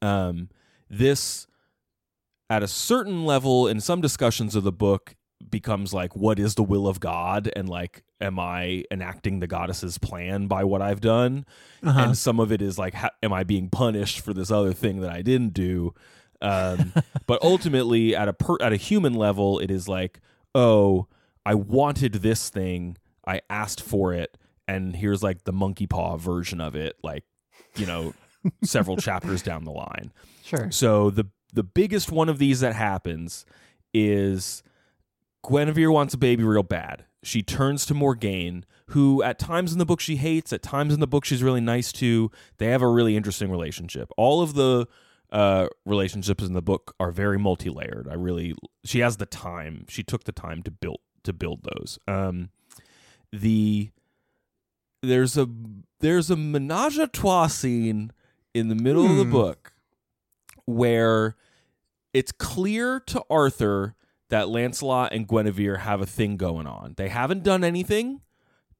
Um, this, at a certain level, in some discussions of the book, becomes like, what is the will of God? And, like, am I enacting the goddess's plan by what I've done? Uh-huh. and some of it is like ha- am i being punished for this other thing that i didn't do um, but ultimately at a per- at a human level it is like oh i wanted this thing i asked for it and here's like the monkey paw version of it like you know several *laughs* chapters down the line sure. so the the biggest one of these that happens is Guinevere wants a baby real bad. She turns to Morgaine, who at times in the book she hates, at times in the book she's really nice to. They have a really interesting relationship. All of the uh, relationships in the book are very multi-layered. I really she has the time. She took the time to build to build those. Um, the there's a there's a menage a trois scene in the middle of the Hmm. book where it's clear to Arthur that Lancelot and Guinevere have a thing going on. They haven't done anything,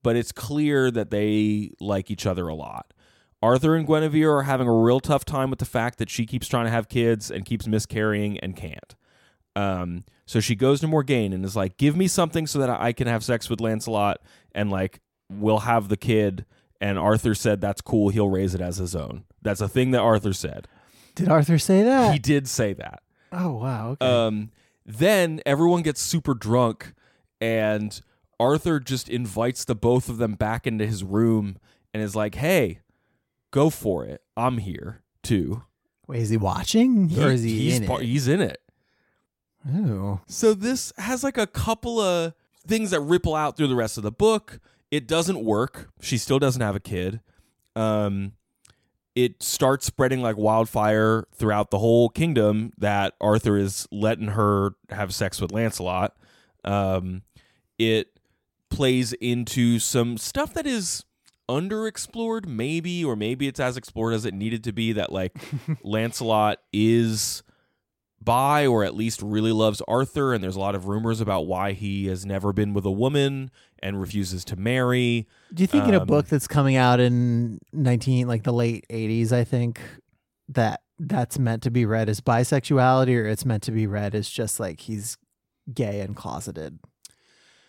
but it's clear that they like each other a lot. Arthur and Guinevere are having a real tough time with the fact that she keeps trying to have kids and keeps miscarrying and can't. Um, so she goes to Morgaine and is like, "Give me something so that I can have sex with Lancelot and like we'll have the kid." And Arthur said, "That's cool. He'll raise it as his own." That's a thing that Arthur said. Did Arthur say that? He did say that. oh wow. Okay. Um, then everyone gets super drunk, and Arthur just invites the both of them back into his room and is like, "Hey, go for it. I'm here too." Wait, is he watching or is he he's in it? He's in it. Ooh. So this has like a couple of things that ripple out through the rest of the book. It doesn't work. She still doesn't have a kid. Um, it starts spreading like wildfire throughout the whole kingdom that Arthur is letting her have sex with Lancelot. Um, it plays into some stuff that is underexplored, maybe, or maybe it's as explored as it needed to be. That like *laughs* Lancelot is by or at least really loves Arthur, and there's a lot of rumors about why he has never been with a woman and refuses to marry. Do you think in a Um, book that's coming out in nineteen like the late eighties, I think that that's meant to be read as bisexuality, or it's meant to be read as just like he's gay and closeted? *sighs*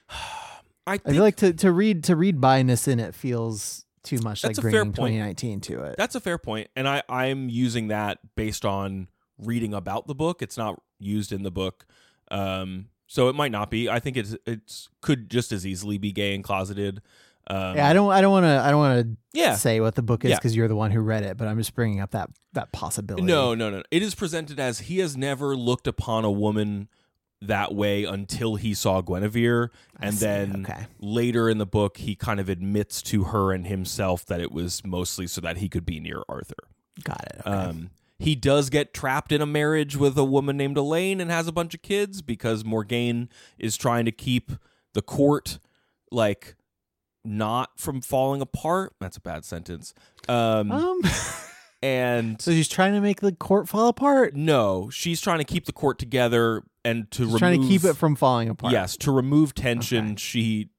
*sighs* *sighs* I I feel like to, to read to read biness in it feels too much That's like bringing point. 2019 to it. that's a fair point, and I I'm using that based on reading about the book. It's not used in the book, um, so it might not be. I think it's it's could just as easily be gay and closeted. Um, yeah, I don't I don't want to I don't want to yeah. say what the book is Yeah. because you're the one who read it, but I'm just bringing up that that possibility. No, no, no. It is presented as he has never looked upon a woman that way until he saw Guinevere, I and see. then okay. later in the book, he kind of admits to her and himself that it was mostly so that he could be near Arthur. Got it. Okay. Um, he does get trapped in a marriage with a woman named Elaine and has a bunch of kids because Morgaine is trying to keep the court like not from falling apart. That's a bad sentence. Um, um and *laughs* so she's trying to make the court fall apart. no, she's trying to keep the court together and to remove, trying to keep it from falling apart. Yes, to remove tension, Okay. she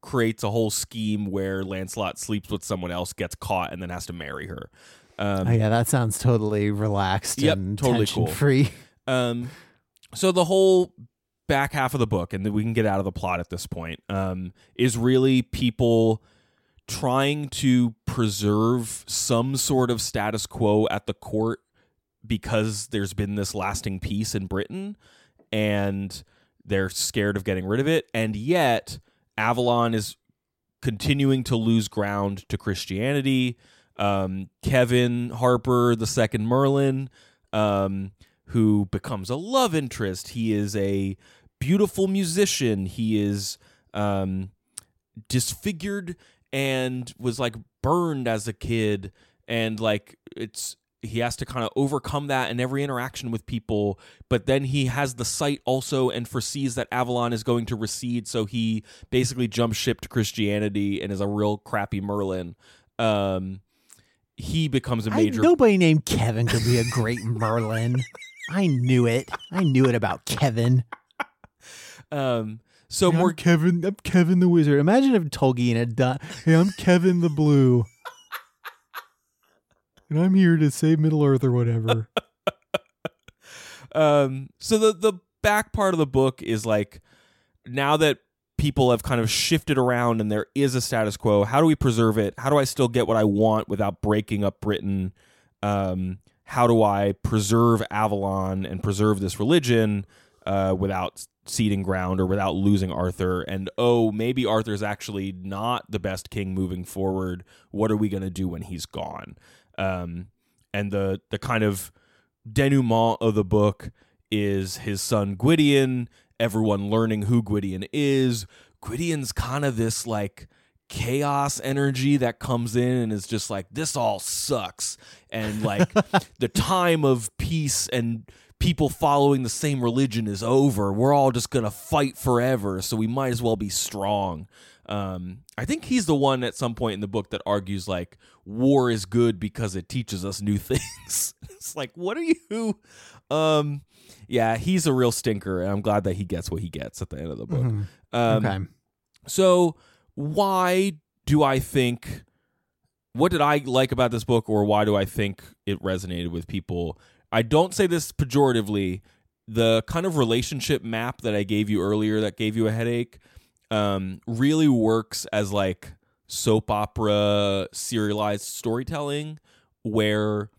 creates a whole scheme where Lancelot sleeps with someone else, gets caught, and then has to marry her. Um, Oh, yeah, that sounds totally relaxed Yep, and totally tension cool. free. *laughs* Um, so the whole back half of the book, and then we can get out of the plot at this point, um, is really people trying to preserve some sort of status quo at the court because there's been this lasting peace in Britain, and they're scared of getting rid of it, and yet Avalon is continuing to lose ground to Christianity. Um, Kevin Harper, the second Merlin, um, who becomes a love interest. He is a beautiful musician. He is um, disfigured and was like burned as a kid, and like it's he has to kind of overcome that in every interaction with people. But then he has the sight also and foresees that Avalon is going to recede, so he basically jumps ship to Christianity and is a real crappy Merlin. Um, he becomes a major nobody named Kevin could be a great *laughs* Merlin. I knew it. I knew it about Kevin. Um, so Hey, more I'm Kevin. I'm Kevin the Wizard. Imagine if Tolkien had done. Hey, I'm Kevin the Blue, and I'm here to save Middle Earth or whatever. *laughs* um, so the the back part of the book is like now that people have kind of shifted around and there is a status quo. How do we preserve it? How do I still get what I want without breaking up Britain? Um, how do I preserve Avalon and preserve this religion uh, without ceding ground or without losing Arthur? And oh, maybe Arthur's actually not the best king moving forward. What are we going to do when he's gone? Um, and the the kind of denouement of the book is his son Gwydion, everyone learning who Gwydion is. Gwydion's kind of this like chaos energy that comes in and is just like this all sucks. And like *laughs* the time of peace and people following the same religion is over. We're all just gonna fight forever so we might as well be strong Um, I think he's the one at some point in the book that argues like war is good because it teaches us new *laughs* things. it's like, what are you? Um, yeah, he's a real stinker, and I'm glad that he gets what he gets at the end of the book. Mhm. Um, okay. so why do I think what did I like about this book or why do I think it resonated with people? I don't say this pejoratively. The kind of relationship map that I gave you earlier that gave you a headache um, really works as like soap opera serialized storytelling where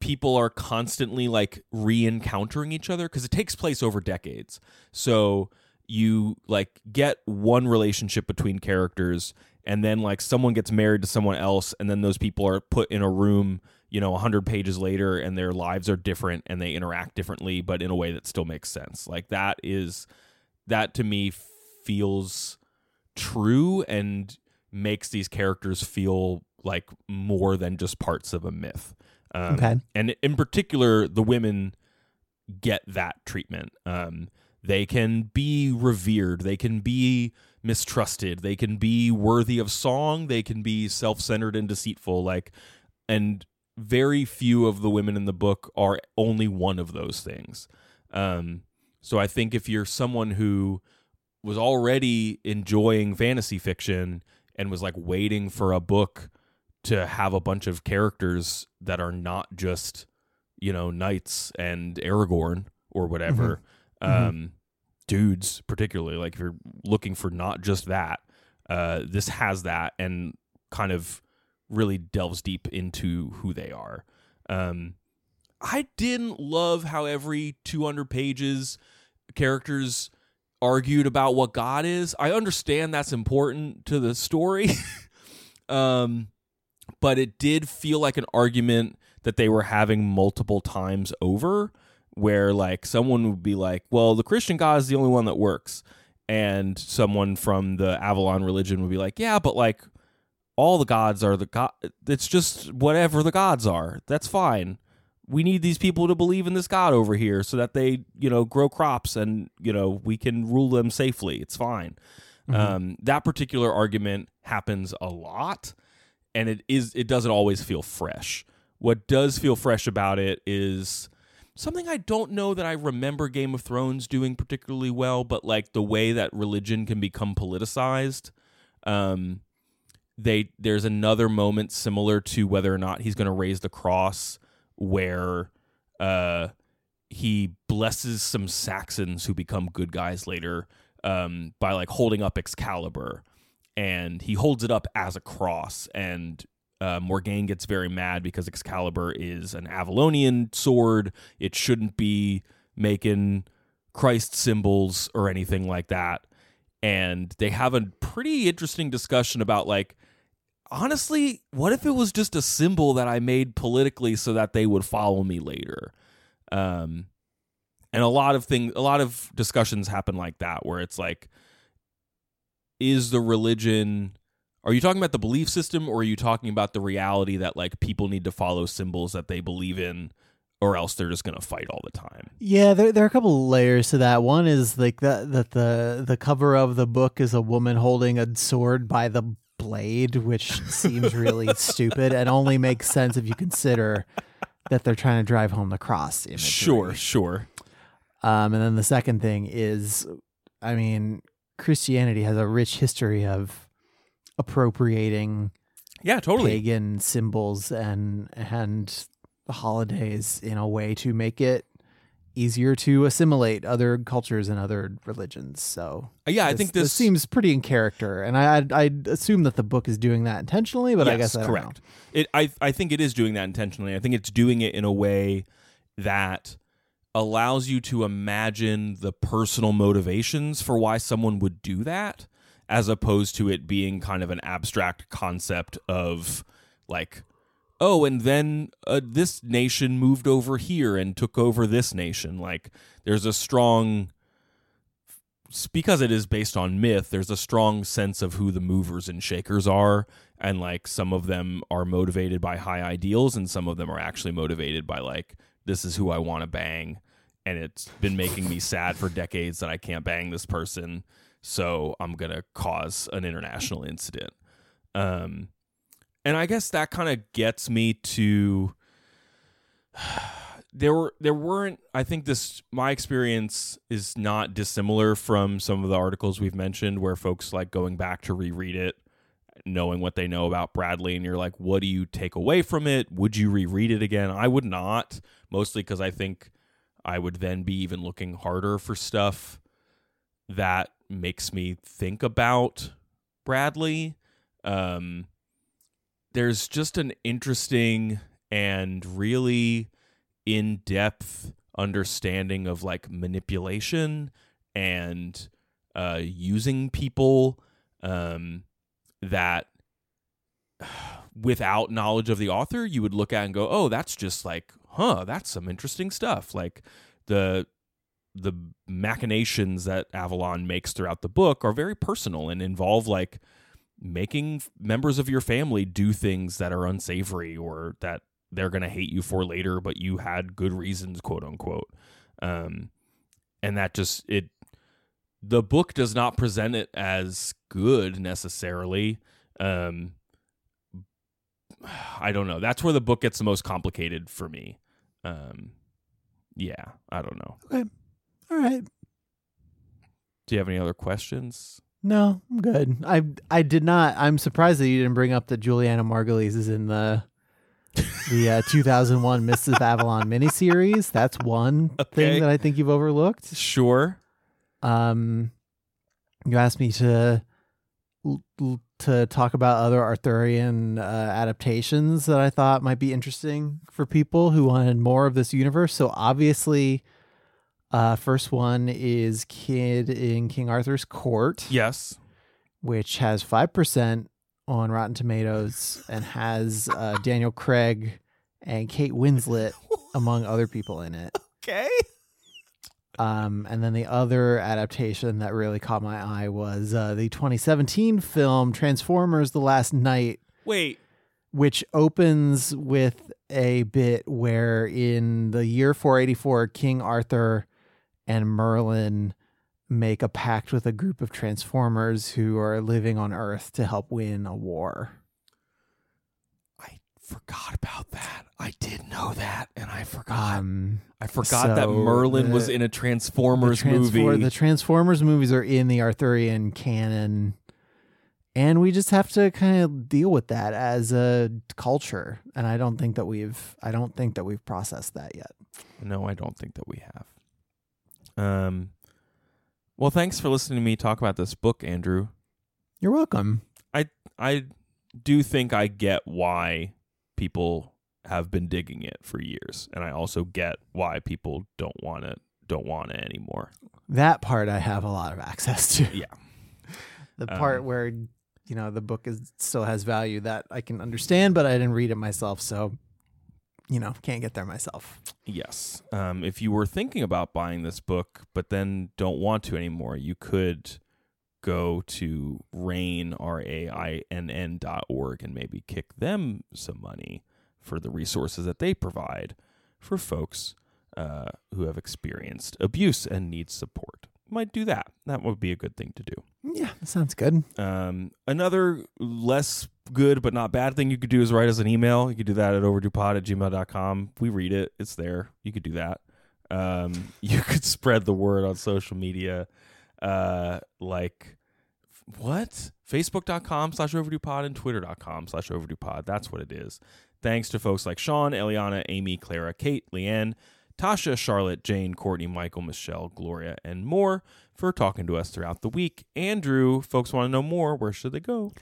people are constantly like re-encountering each other because it takes place over decades. So you like get one relationship between characters and then like someone gets married to someone else and then those people are put in a room you know 100 pages later and their lives are different and they interact differently but in a way that still makes sense like that is that to me feels true and makes these characters feel like more than just parts of a myth. Um, Okay. and in particular the women get that treatment. Um, they can be revered. They can be mistrusted. They can be worthy of song. They can be self-centered and deceitful. Like and very few of the women in the book are only one of those things. Um, so i think if you're someone who was already enjoying fantasy fiction and was like waiting for a book to have a bunch of characters that are not just you know knights and aragorn or whatever. Mhm. um dudes particularly like if you're looking for not just that uh this has that and kind of really delves deep into who they are. Um i didn't love how every 200 pages characters argued about what god is. I understand that's important to the story *laughs* um but it did feel like an argument that they were having multiple times over where like someone would be like well the christian god is the only one that works. And someone from the avalon religion would be like yeah but like all the gods are the god it's just whatever the gods are. That's fine we need these people to believe in this god over here so that they you know grow crops and you know we can rule them safely. It's fine. Um, that particular argument happens a lot and it is it doesn't always feel fresh. What does feel fresh about it is something i don't know that i remember game of thrones doing particularly well but like the way that religion can become politicized um they there's another moment similar to whether or not he's going to raise the cross where uh he blesses some saxons who become good guys later um by like holding up excalibur and he holds it up as a cross and uh, Morgaine gets very mad because Excalibur is an Avalonian sword. It shouldn't be making Christ symbols or anything like that. And they have a pretty interesting discussion about like, honestly, what if it was just a symbol that I made politically so that they would follow me later? Um, and a lot of things, a lot of discussions happen like that, where it's like, is the religion are you talking about the belief system or are you talking about the reality that like people need to follow symbols that they believe in or else they're just going to fight all the time Yeah, there there are a couple layers to that. One is like that that the the cover of the book is a woman holding a sword by the blade, which seems really *laughs* stupid and only makes sense if you consider that they're trying to drive home the cross imagery. sure sure Um, and then the second thing is, I mean, Christianity has a rich history of appropriating yeah totally pagan symbols and and holidays in a way to make it easier to assimilate other cultures and other religions. So uh, yeah i this- think this, seems pretty in character, and I I'd, I'd assume that the book is doing that intentionally, but I guess I correct. it I, I think it is doing that intentionally. I think it's doing it in a way that allows you to imagine the personal motivations for why someone would do that as opposed to it being kind of an abstract concept of like oh and then uh, this nation moved over here and took over this nation like there's a strong because it is based on myth there's a strong sense of who the movers and shakers are and like some of them are motivated by high ideals and some of them are actually motivated by like this is who I want to bang and it's been making me sad for decades that I can't bang this person so I'm gonna cause an international incident. Um, and I guess that kind of gets me to *sighs* there were there weren't I think this my experience is not dissimilar from some of the articles we've mentioned where folks like going back to reread it knowing what they know about Bradley and you're like what do you take away from it? Would you reread it again? I would not mostly cuz I think I would then be even looking harder for stuff that makes me think about Bradley. Um there's just an interesting and really in depth understanding of like manipulation and uh, using people um, that *sighs* without knowledge of the author you would look at and go oh that's just like huh that's some interesting stuff. Like the the machinations that avalon makes throughout the book are very personal and involve like making members of your family do things that are unsavory or that they're going to hate you for later, but you had good reasons, quote unquote. Um, and that just, it, the book does not present it as good necessarily. Um, *sighs* I don't know. That's where the book gets the most complicated for me. Um, yeah, I don't know. Okay. All right. Do you have any other questions? No, I'm good. I I did not. I'm surprised that you didn't bring up that Julianna Margulies is in the the uh, *laughs* 2001 Mists of Avalon miniseries. That's one Okay. thing that I think you've overlooked. Sure. Um, you asked me to to talk about other Arthurian uh, adaptations that I thought might be interesting for people who wanted more of this universe. So obviously, uh, first one is Kid in King Arthur's Court, Yes. which has five percent on Rotten Tomatoes and has uh, Daniel Craig and Kate Winslet *laughs* among other people in it. Okay. Um, and then the other adaptation that really caught my eye was uh, the 2017 film Transformers: The Last Knight, Wait. which opens with a bit where in the year 484, King Arthur and Merlin make a pact with a group of Transformers who are living on Earth to help win a war. I forgot about that. I did know that, and I forgot. Um, I forgot that so Merlin was in a the, Transformers Transfor- movie. the Transformers movies are in the Arthurian canon. And we just have to kind of deal with that as a culture. And I don't think that we've I don't think that we've processed that yet. no, I don't think that we have. Um. Well, thanks for listening to me talk about this book, Andrew. You're welcome. I I do think I get why people have been digging it for years, and I also get why people don't want it don't want it anymore. That part I have a lot of access to. Yeah. *laughs* The part Um, where you know the book is still has value that I can understand, but I didn't read it myself, so you know, can't get there myself. Yes. Um, if you were thinking about buying this book, but then don't want to anymore, you could go to RAINN r a i n n dot org and maybe kick them some money for the resources that they provide for folks uh, who have experienced abuse and need support. Might do that. That would be a good thing to do. Yeah, that sounds good. Um, another less good but not bad thing you could do is write us an email. You could do that at overduepod at gmail.com. We read it, it's there. You could do that. Um, *laughs* you could spread the word on social media. Uh, like, what? Facebook.com slash overduepod and Twitter.com slash overduepod. That's what it is. Thanks to folks like Sean, Eliana, Amy, Clara, Kate, Leanne, Tasha, Charlotte, Jane, Courtney, Michael, Michelle, Gloria, and more for talking to us throughout the week. Andrew, folks want to know more. Where should they go?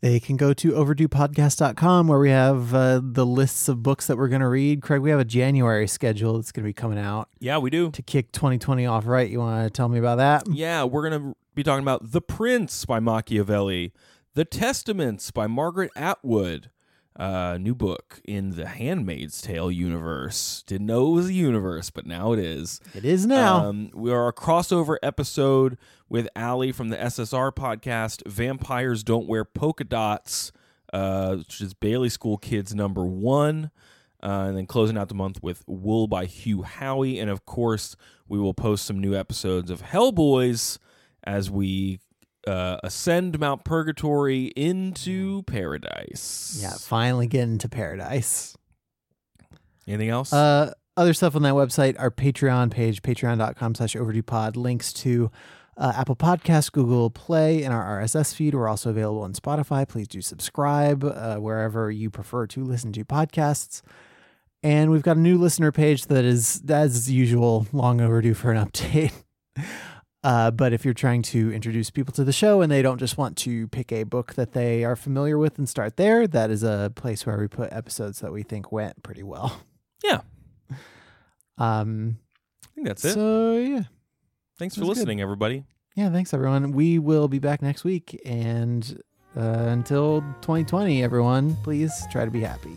They can go to overduepodcast.com where we have uh, the lists of books that we're going to read. Craig, we have a January schedule that's going to be coming out Yeah, we do. to kick 2020 off right. You want to tell me about that? Yeah, we're going to be talking about The Prince by Machiavelli, The Testaments by Margaret Atwood, uh, new book in the Handmaid's Tale universe. Didn't know it was a universe, but now it is. It is now. Um, we are a crossover episode with Allie from the SSR podcast, Vampires Don't Wear Polka Dots, uh, which is Bailey School Kids number one. Uh, and then closing out the month with Wool by Hugh Howey. And of course, we will post some new episodes of Hellboys as we uh, ascend Mount Purgatory into paradise. Yeah, finally get into paradise. Anything else? Uh, other stuff on that website, our Patreon page, patreon.com slash overdue pod, links to uh, Apple Podcasts, Google Play, and our RSS feed. We're also available on Spotify. Please do subscribe uh, wherever you prefer to listen to podcasts. And we've got a new listener page that is, as usual, long overdue for an update. *laughs* Uh, but if you're trying to introduce people to the show and they don't just want to pick a book that they are familiar with and start there, that is a place where we put episodes that we think went pretty well. yeah, *laughs* Um, I think that's it. so yeah, Thanks for that's good. listening, everybody. yeah. Thanks everyone. We will be back next week, and uh, until 2020, everyone, please try to be happy.